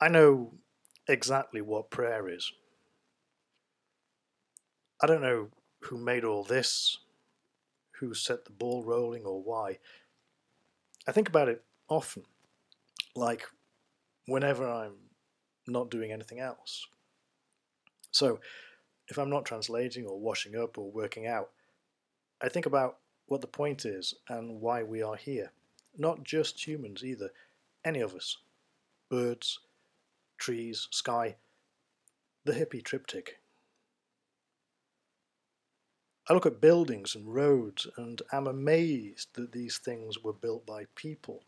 I know exactly what prayer is. I don't know who made all this, who set the ball rolling, or why. I think about it often, like whenever I'm not doing anything else. So, if I'm not translating or washing up or working out, I think about what the point is and why we are here. Not just humans either, any of us. Birds, trees, sky, the hippie triptych. I look at buildings and roads and am amazed that these things were built by people.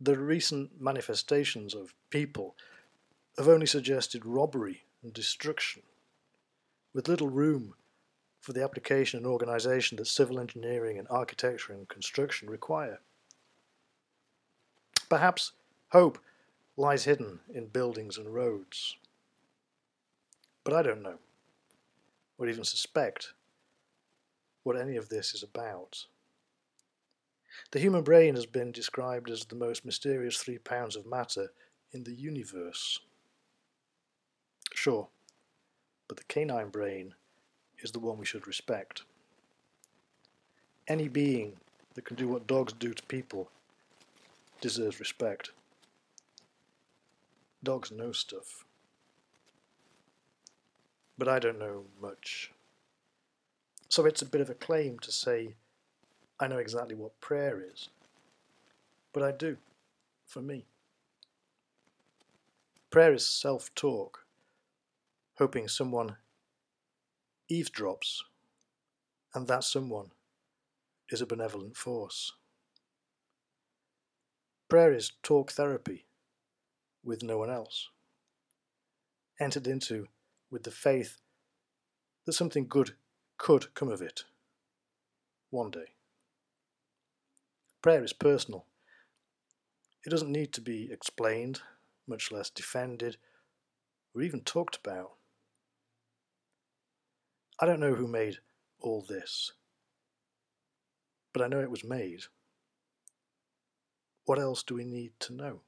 The recent manifestations of people have only suggested robbery and destruction, with little room for the application and organisation that civil engineering and architecture and construction require. Perhaps hope lies hidden in buildings and roads. But I don't know, or even suspect, what any of this is about. The human brain has been described as the most mysterious three pounds of matter in the universe. Sure, but the canine brain is the one we should respect. Any being that can do what dogs do to people deserves respect. Dogs know stuff. But I don't know much. So it's a bit of a claim to say I know exactly what prayer is. But I do, for me. Prayer is self talk, hoping someone eavesdrops, and that someone is a benevolent force. Prayer is talk therapy with no one else, entered into with the faith that something good could come of it one day. Prayer is personal. It doesn't need to be explained, much less defended, or even talked about. I don't know who made all this, but I know it was made. What else do we need to know?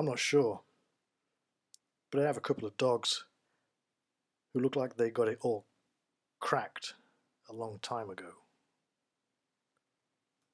I'm not sure, but I have a couple of dogs who look like they got it all cracked a long time ago.